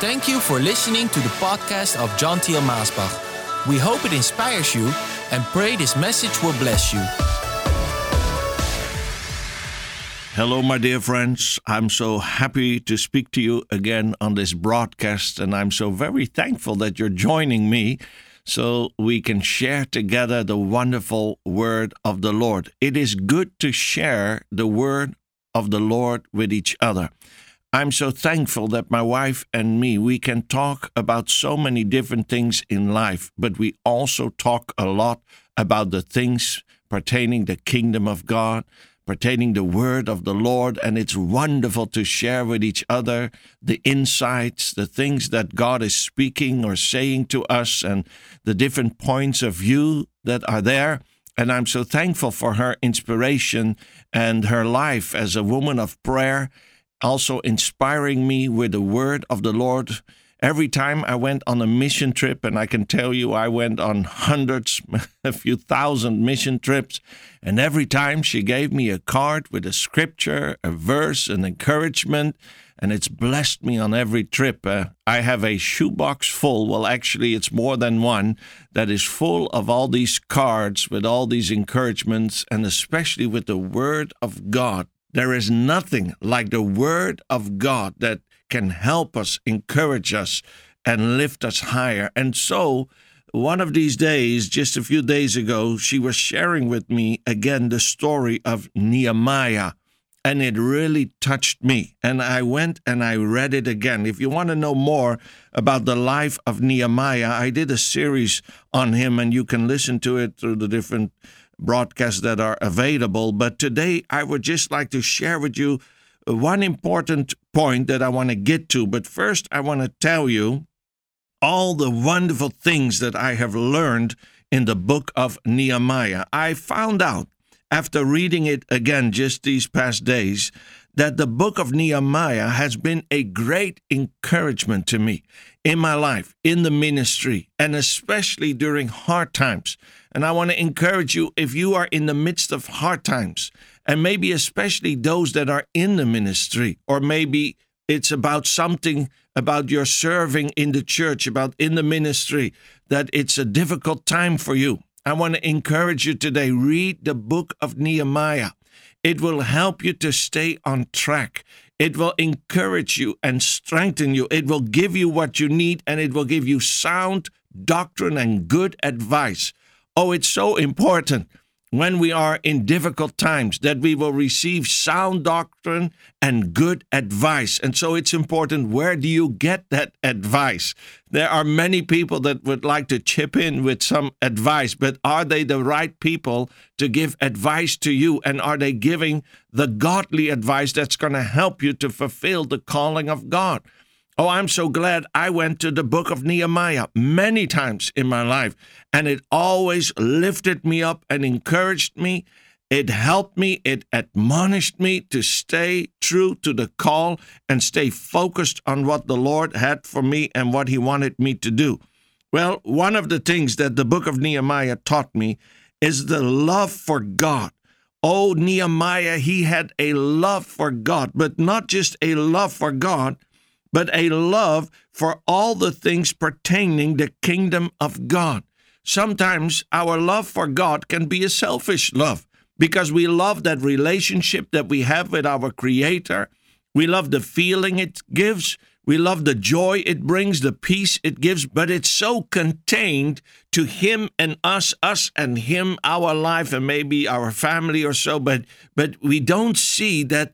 Thank you for listening to the podcast of John Thiel Maasbach. We hope it inspires you and pray this message will bless you. Hello, my dear friends. I'm so happy to speak to you again on this broadcast, and I'm so very thankful that you're joining me so we can share together the wonderful word of the Lord. It is good to share the word of the Lord with each other. I'm so thankful that my wife and me we can talk about so many different things in life, but we also talk a lot about the things pertaining the kingdom of God, pertaining the word of the Lord, and it's wonderful to share with each other the insights, the things that God is speaking or saying to us, and the different points of view that are there. And I'm so thankful for her inspiration and her life as a woman of prayer also inspiring me with the word of the Lord. Every time I went on a mission trip, and I can tell you I went on hundreds, a few thousand mission trips, and every time she gave me a card with a scripture, a verse, an encouragement, and it's blessed me on every trip. Uh, I have a shoebox full, well, actually, it's more than one, that is full of all these cards with all these encouragements, and especially with the Word of God there is nothing like the Word of God that can help us, encourage us, and lift us higher. And so, one of these days, just a few days ago, she was sharing with me again the story of Nehemiah. And it really touched me. And I went and I read it again. If you want to know more about the life of Nehemiah, I did a series on him, and you can listen to it through the different broadcasts that are available. But today, I would just like to share with you uh, one important point that I want to get to. But first, I want to tell you all the wonderful things that I have learned in the book of Nehemiah. I found out after reading it again just these past days that the book of Nehemiah has been a great encouragement to me in my life, in the ministry, and especially during hard times. And I want to encourage you if you are in the midst of hard times, and maybe especially those that are in the ministry, or maybe it's about something about your serving in the church, about in the ministry, that it's a difficult time for you. I want to encourage you today read the book of Nehemiah. It will help you to stay on track. It will encourage you and strengthen you. It will give you what you need and it will give you sound doctrine and good advice. Oh, it's so important when we are in difficult times that we will receive sound doctrine and good advice. And so it's important where do you get that advice? There are many people that would like to chip in with some advice, but are they the right people to give advice to you? And are they giving the godly advice that's going to help you to fulfill the calling of God? Oh, I'm so glad I went to the book of Nehemiah many times in my life, and it always lifted me up and encouraged me. It helped me, it admonished me to stay true to the call and stay focused on what the Lord had for me and what He wanted me to do. Well, one of the things that the book of Nehemiah taught me is the love for God. Oh, Nehemiah, he had a love for God, but not just a love for God, but a love for all the things pertaining the kingdom of God. Sometimes our love for God can be a selfish love because we love that relationship that we have with our Creator. We love the feeling it gives. We love the joy it brings, the peace it gives, but it's so contained to Him and us, us and Him, our life, and maybe our family or so. But but we don't see that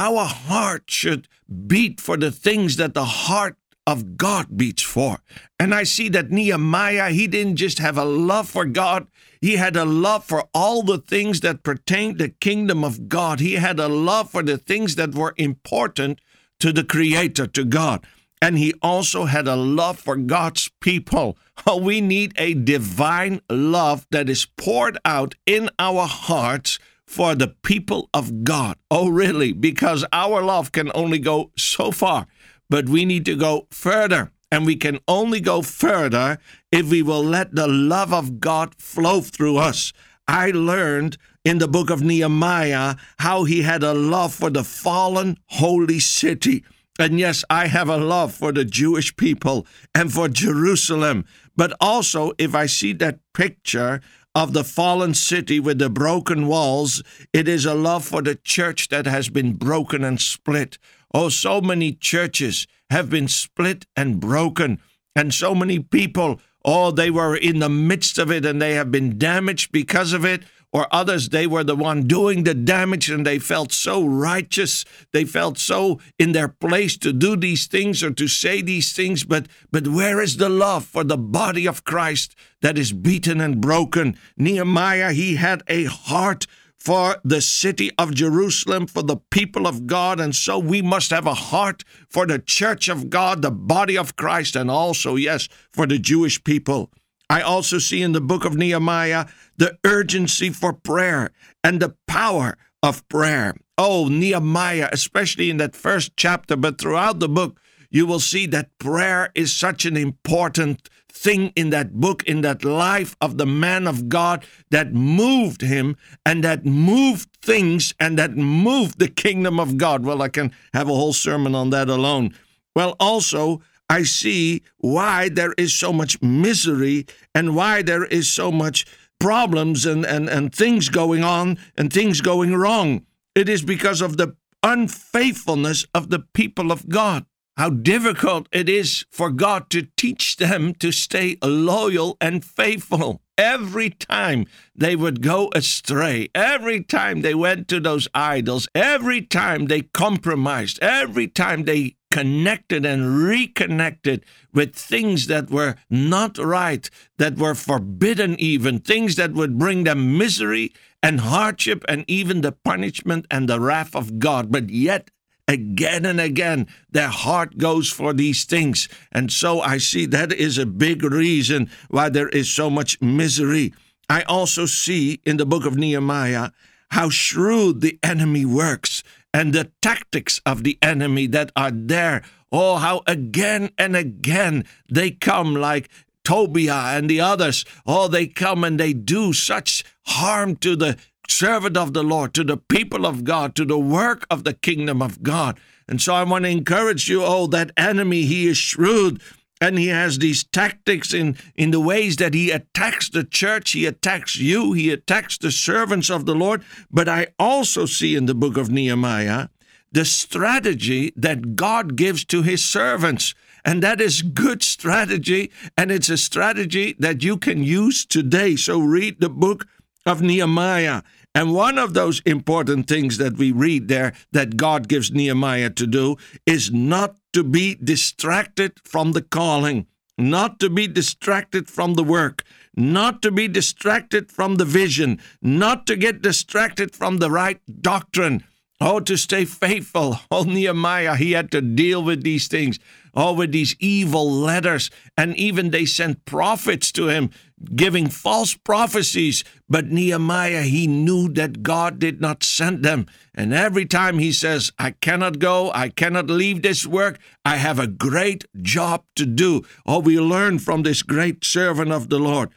our heart should beat for the things that the heart of God beats for. And I see that Nehemiah, he didn't just have a love for God, he had a love for all the things that pertain to the kingdom of God. He had a love for the things that were important to the Creator, to God. And he also had a love for God's people. Oh, we need a divine love that is poured out in our hearts for the people of God. Oh, really? Because our love can only go so far, but we need to go further. And we can only go further if we will let the love of God flow through us. I learned in the book of Nehemiah how he had a love for the fallen holy city. And yes, I have a love for the Jewish people and for Jerusalem. But also, if I see that picture of the fallen city with the broken walls, it is a love for the church that has been broken and split. Oh, so many churches have been split and broken, and so many people, oh, they were in the midst of it and they have been damaged because of it or others they were the one doing the damage and they felt so righteous they felt so in their place to do these things or to say these things but but where is the love for the body of Christ that is beaten and broken Nehemiah he had a heart for the city of Jerusalem, for the people of God. And so we must have a heart for the church of God, the body of Christ, and also, yes, for the Jewish people. I also see in the book of Nehemiah the urgency for prayer and the power of prayer. Oh, Nehemiah, especially in that first chapter, but throughout the book, you will see that prayer is such an important thing in that book, in that life of the man of God that moved him and that moved things and that moved the kingdom of God. Well, I can have a whole sermon on that alone. Well, also, I see why there is so much misery and why there is so much problems and, and, and things going on and things going wrong. It is because of the unfaithfulness of the people of God. How difficult it is for God to teach them to stay loyal and faithful. Every time they would go astray, every time they went to those idols, every time they compromised, every time they connected and reconnected with things that were not right, that were forbidden, even things that would bring them misery and hardship and even the punishment and the wrath of God. But yet, again and again, their heart goes for these things. And so I see that is a big reason why there is so much misery. I also see in the book of Nehemiah how shrewd the enemy works and the tactics of the enemy that are there. Oh, how again and again they come like Tobiah and the others. Oh, they come and they do such harm to the servant of the Lord, to the people of God, to the work of the kingdom of God. And so I want to encourage you, oh, that enemy, he is shrewd and he has these tactics in, in the ways that he attacks the church, he attacks you, he attacks the servants of the Lord. But I also see in the book of Nehemiah the strategy that God gives to his servants. And that is good strategy, and it's a strategy that you can use today. So read the book of Nehemiah. And one of those important things that we read there that God gives Nehemiah to do is not to be distracted from the calling, not to be distracted from the work, not to be distracted from the vision, not to get distracted from the right doctrine. Oh, to stay faithful. Oh, Nehemiah, he had to deal with these things. Oh, with these evil letters. And even they sent prophets to him giving false prophecies. But Nehemiah, he knew that God did not send them. And every time he says, I cannot go, I cannot leave this work, I have a great job to do. Oh, we learn from this great servant of the Lord.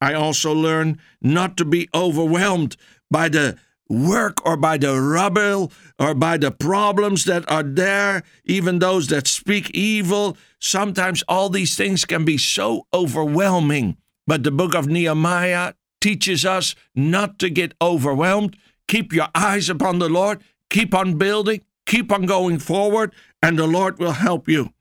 I also learn not to be overwhelmed by the work or by the rubble or by the problems that are there, even those that speak evil. Sometimes all these things can be so overwhelming. But the book of Nehemiah teaches us not to get overwhelmed. Keep your eyes upon the Lord, keep on building, keep on going forward, and the Lord will help you.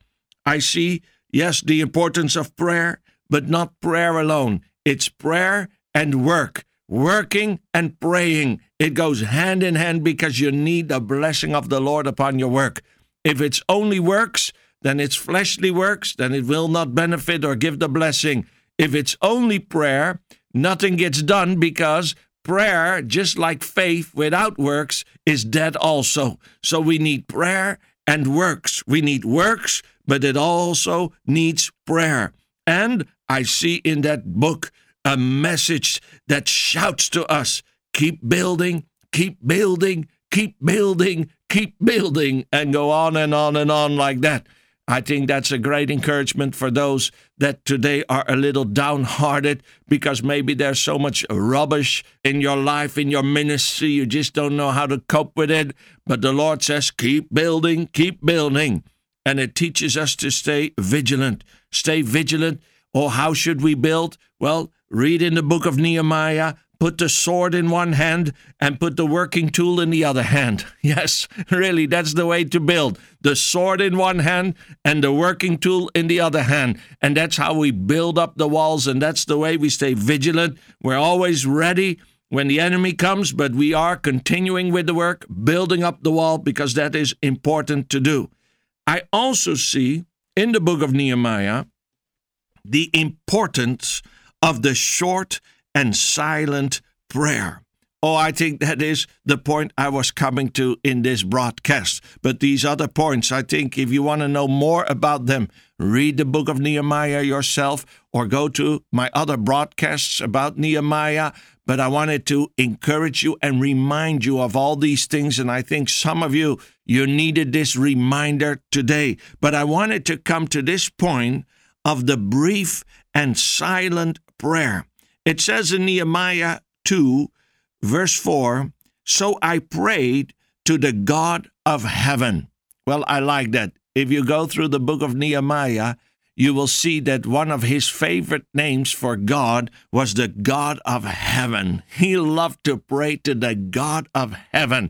I see, yes, the importance of prayer, but not prayer alone. It's prayer and work, working and praying. It goes hand in hand because you need the blessing of the Lord upon your work. If it's only works, then it's fleshly works, then it will not benefit or give the blessing. If it's only prayer, nothing gets done because prayer, just like faith without works, is dead also. So we need prayer and works. We need works, but it also needs prayer. And I see in that book a message that shouts to us keep building, keep building, keep building, keep building, and go on and on and on like that. I think that's a great encouragement for those that today are a little downhearted because maybe there's so much rubbish in your life, in your ministry, you just don't know how to cope with it. But the Lord says, keep building, keep building. and it teaches us to stay vigilant. Stay vigilant. Or how should we build? Well, read in the book of Nehemiah, put the sword in one hand and put the working tool in the other hand. Yes, really, that's the way to build. The sword in one hand and the working tool in the other hand. And that's how we build up the walls, and that's the way we stay vigilant. We're always ready when the enemy comes, but we are continuing with the work, building up the wall, because that is important to do. I also see in the book of Nehemiah the importance of the short and silent prayer. Oh, I think that is the point I was coming to in this broadcast. But these other points, I think if you want to know more about them, read the book of Nehemiah yourself or go to my other broadcasts about Nehemiah. But I wanted to encourage you and remind you of all these things. And I think some of you, you needed this reminder today. But I wanted to come to this point of the brief and silent prayer. It says in Nehemiah 2, verse 4 So I prayed to the God of heaven. Well, I like that. If you go through the book of Nehemiah, you will see that one of his favorite names for God was the God of heaven. He loved to pray to the God of heaven.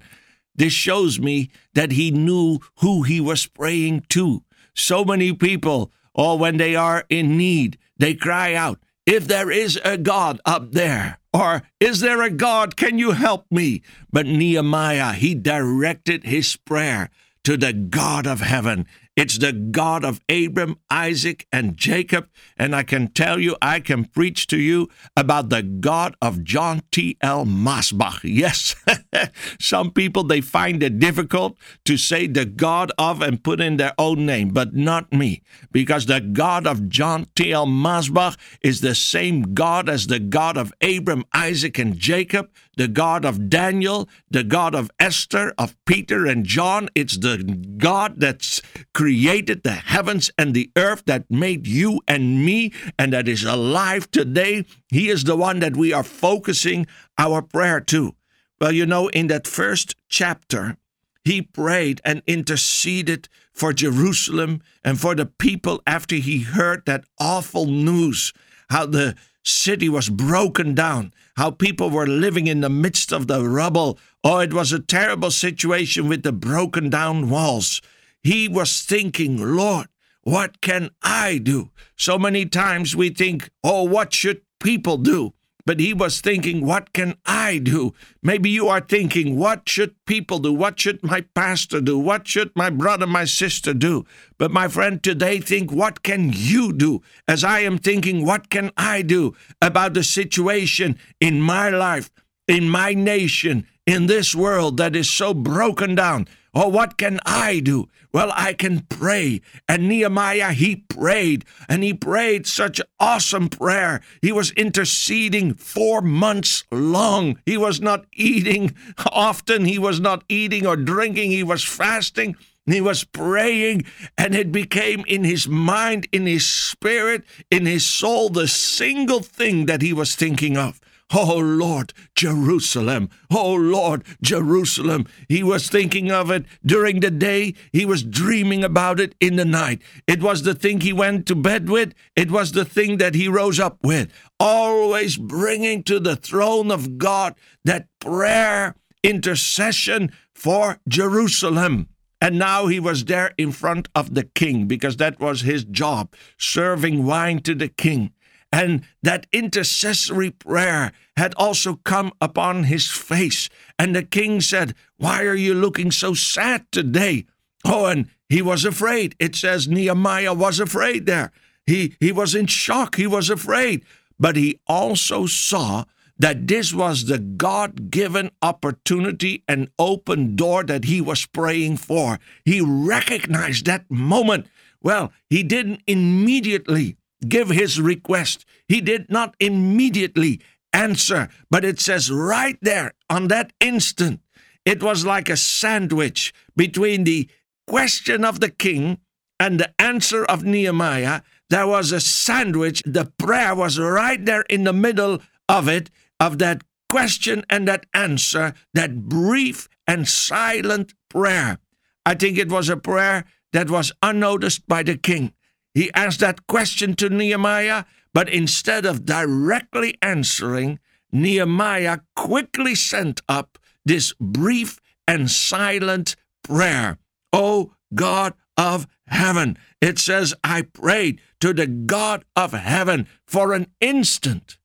This shows me that he knew who he was praying to. So many people, or oh, when they are in need, they cry out, if there is a God up there, or is there a God? Can you help me? But Nehemiah, he directed his prayer to the God of heaven. It's the God of Abram, Isaac, and Jacob. And I can tell you, I can preach to you about the God of John T.L. Maasbach. Yes, some people, they find it difficult to say the God of and put in their own name, but not me, because the God of John T.L. Maasbach is the same God as the God of Abram, Isaac, and Jacob, the God of Daniel, the God of Esther, of Peter and John. It's the God that's created the heavens and the earth, that made you and me, and that is alive today. He is the one that we are focusing our prayer to. Well, you know, in that first chapter, he prayed and interceded for Jerusalem and for the people after he heard that awful news how the city was broken down, how people were living in the midst of the rubble. Oh, it was a terrible situation with the broken down walls. He was thinking, Lord, what can I do? So many times we think, oh, what should people do? But he was thinking, what can I do? Maybe you are thinking, what should people do? What should my pastor do? What should my brother, my sister do? But my friend, today think, what can you do? As I am thinking, what can I do about the situation in my life, in my nation, in this world that is so broken down? Or what can I do? Well, I can pray. And Nehemiah, he prayed, and he prayed such awesome prayer. He was interceding four months long. He was not eating often, he was not eating or drinking, he was fasting. He was praying, and it became in his mind, in his spirit, in his soul, the single thing that he was thinking of. Oh Lord, Jerusalem. Oh Lord, Jerusalem. He was thinking of it during the day. He was dreaming about it in the night. It was the thing he went to bed with. It was the thing that he rose up with. Always bringing to the throne of God that prayer, intercession for Jerusalem. And now he was there in front of the king because that was his job, serving wine to the king. And that intercessory prayer had also come upon his face. And the king said, Why are you looking so sad today? Oh, and he was afraid. It says Nehemiah was afraid there. He, he was in shock. He was afraid. But he also saw that this was the God given opportunity and open door that he was praying for. He recognized that moment. Well, he didn't immediately give his request. He did not immediately answer, but it says right there on that instant, it was like a sandwich between the question of the king and the answer of Nehemiah. There was a sandwich. The prayer was right there in the middle of it, of that question and that answer, that brief and silent prayer. I think it was a prayer that was unnoticed by the king. He asked that question to Nehemiah, but instead of directly answering, Nehemiah quickly sent up this brief and silent prayer. Oh God of heaven. It says, I prayed to the God of heaven for an instant,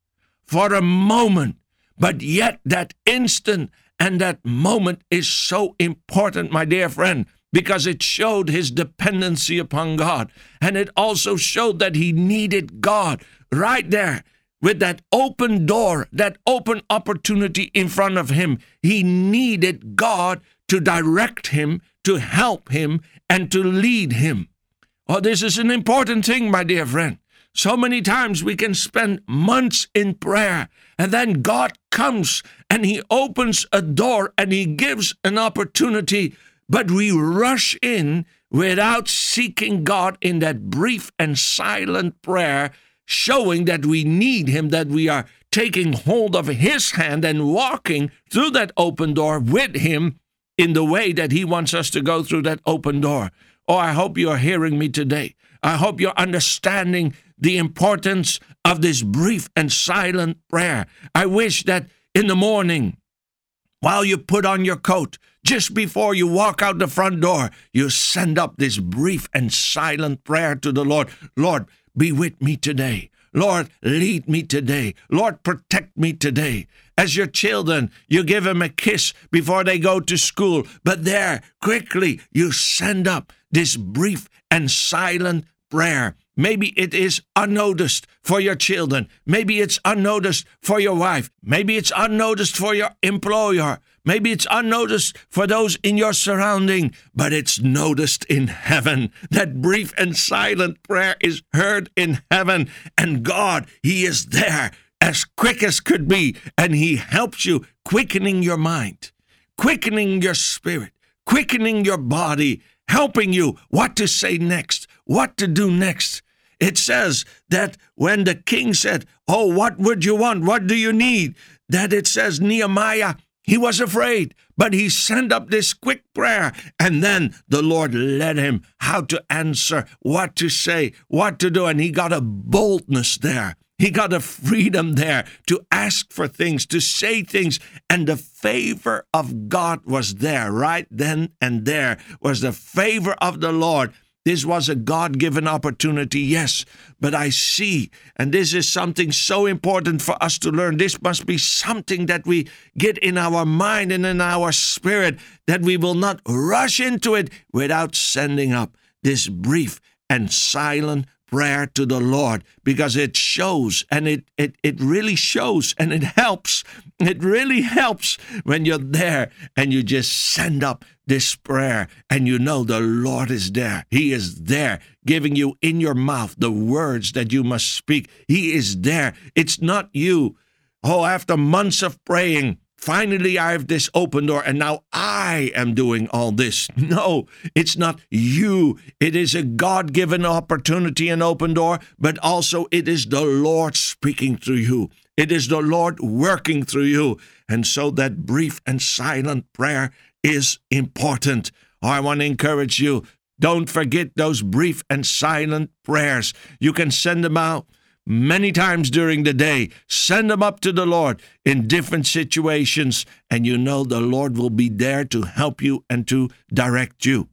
for a moment, but yet that instant and that moment is so important, my dear friend, because it showed his dependency upon God. And it also showed that he needed God right there with that open door, that open opportunity in front of him. He needed God to direct him, to help him, and to lead him. Oh, this is an important thing, my dear friend. So many times we can spend months in prayer, and then God comes and He opens a door and He gives an opportunity, but we rush in without seeking God in that brief and silent prayer, showing that we need Him, that we are taking hold of His hand and walking through that open door with Him in the way that He wants us to go through that open door. Oh, I hope you are hearing me today. I hope you're understanding the importance of this brief and silent prayer. I wish that in the morning, while you put on your coat, just before you walk out the front door, you send up this brief and silent prayer to the Lord Lord, be with me today. Lord, lead me today. Lord, protect me today. As your children, you give them a kiss before they go to school, but there, quickly, you send up this brief and silent prayer. Maybe it is unnoticed for your children. Maybe it's unnoticed for your wife. Maybe it's unnoticed for your employer. Maybe it's unnoticed for those in your surrounding, but it's noticed in heaven. That brief and silent prayer is heard in heaven, and God, He is there as quick as could be, and He helps you, quickening your mind, quickening your spirit, quickening your body, helping you what to say next, what to do next. It says that when the king said, Oh, what would you want? What do you need? That it says Nehemiah, he was afraid, but he sent up this quick prayer. And then the Lord led him how to answer, what to say, what to do. And he got a boldness there. He got a freedom there to ask for things, to say things, and the favor of God was there right then and there was the favor of the Lord. This was a God given opportunity, yes, but I see, and this is something so important for us to learn. This must be something that we get in our mind and in our spirit, that we will not rush into it without sending up this brief and silent prayer to the Lord because it shows and it, it, it really shows and it helps. It really helps when you're there and you just send up this prayer and you know the Lord is there. He is there giving you in your mouth the words that you must speak. He is there. It's not you. Oh, after months of praying, Finally, I have this open door, and now I am doing all this. No, it's not you. It is a God given opportunity and open door, but also it is the Lord speaking through you. It is the Lord working through you. And so that brief and silent prayer is important. I want to encourage you. Don't forget those brief and silent prayers. You can send them out many times during the day. Send them up to the Lord in different situations, and you know the Lord will be there to help you and to direct you.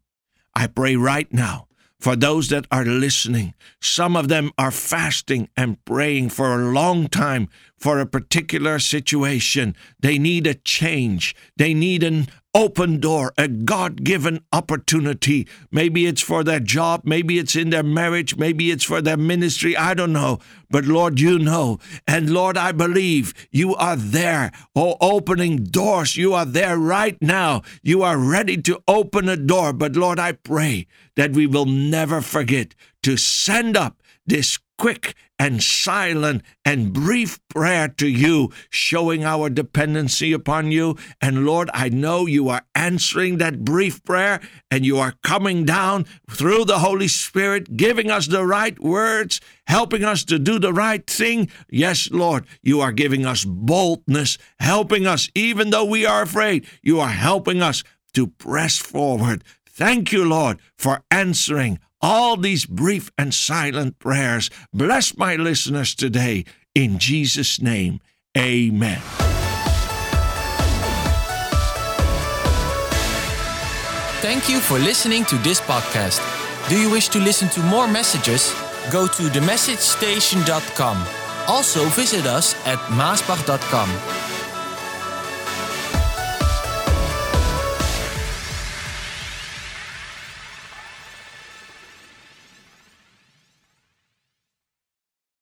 I pray right now for those that are listening. Some of them are fasting and praying for a long time for a particular situation. They need a change. They need an open door, a God given opportunity. Maybe it's for their job, maybe it's in their marriage, maybe it's for their ministry. I don't know. But Lord, you know. And Lord, I believe you are there. Oh, opening doors. You are there right now. You are ready to open a door. But Lord, I pray that we will never forget to send up this quick and silent and brief prayer to you, showing our dependency upon you. And Lord, I know you are answering that brief prayer and you are coming down through the Holy Spirit, giving us the right words, helping us to do the right thing. Yes, Lord, you are giving us boldness, helping us, even though we are afraid, you are helping us to press forward Thank you, Lord, for answering all these brief and silent prayers. Bless my listeners today. In Jesus' name, amen. Thank you for listening to this podcast. Do you wish to listen to more messages? Go to themessagestation.com. Also visit us at maasbach.com.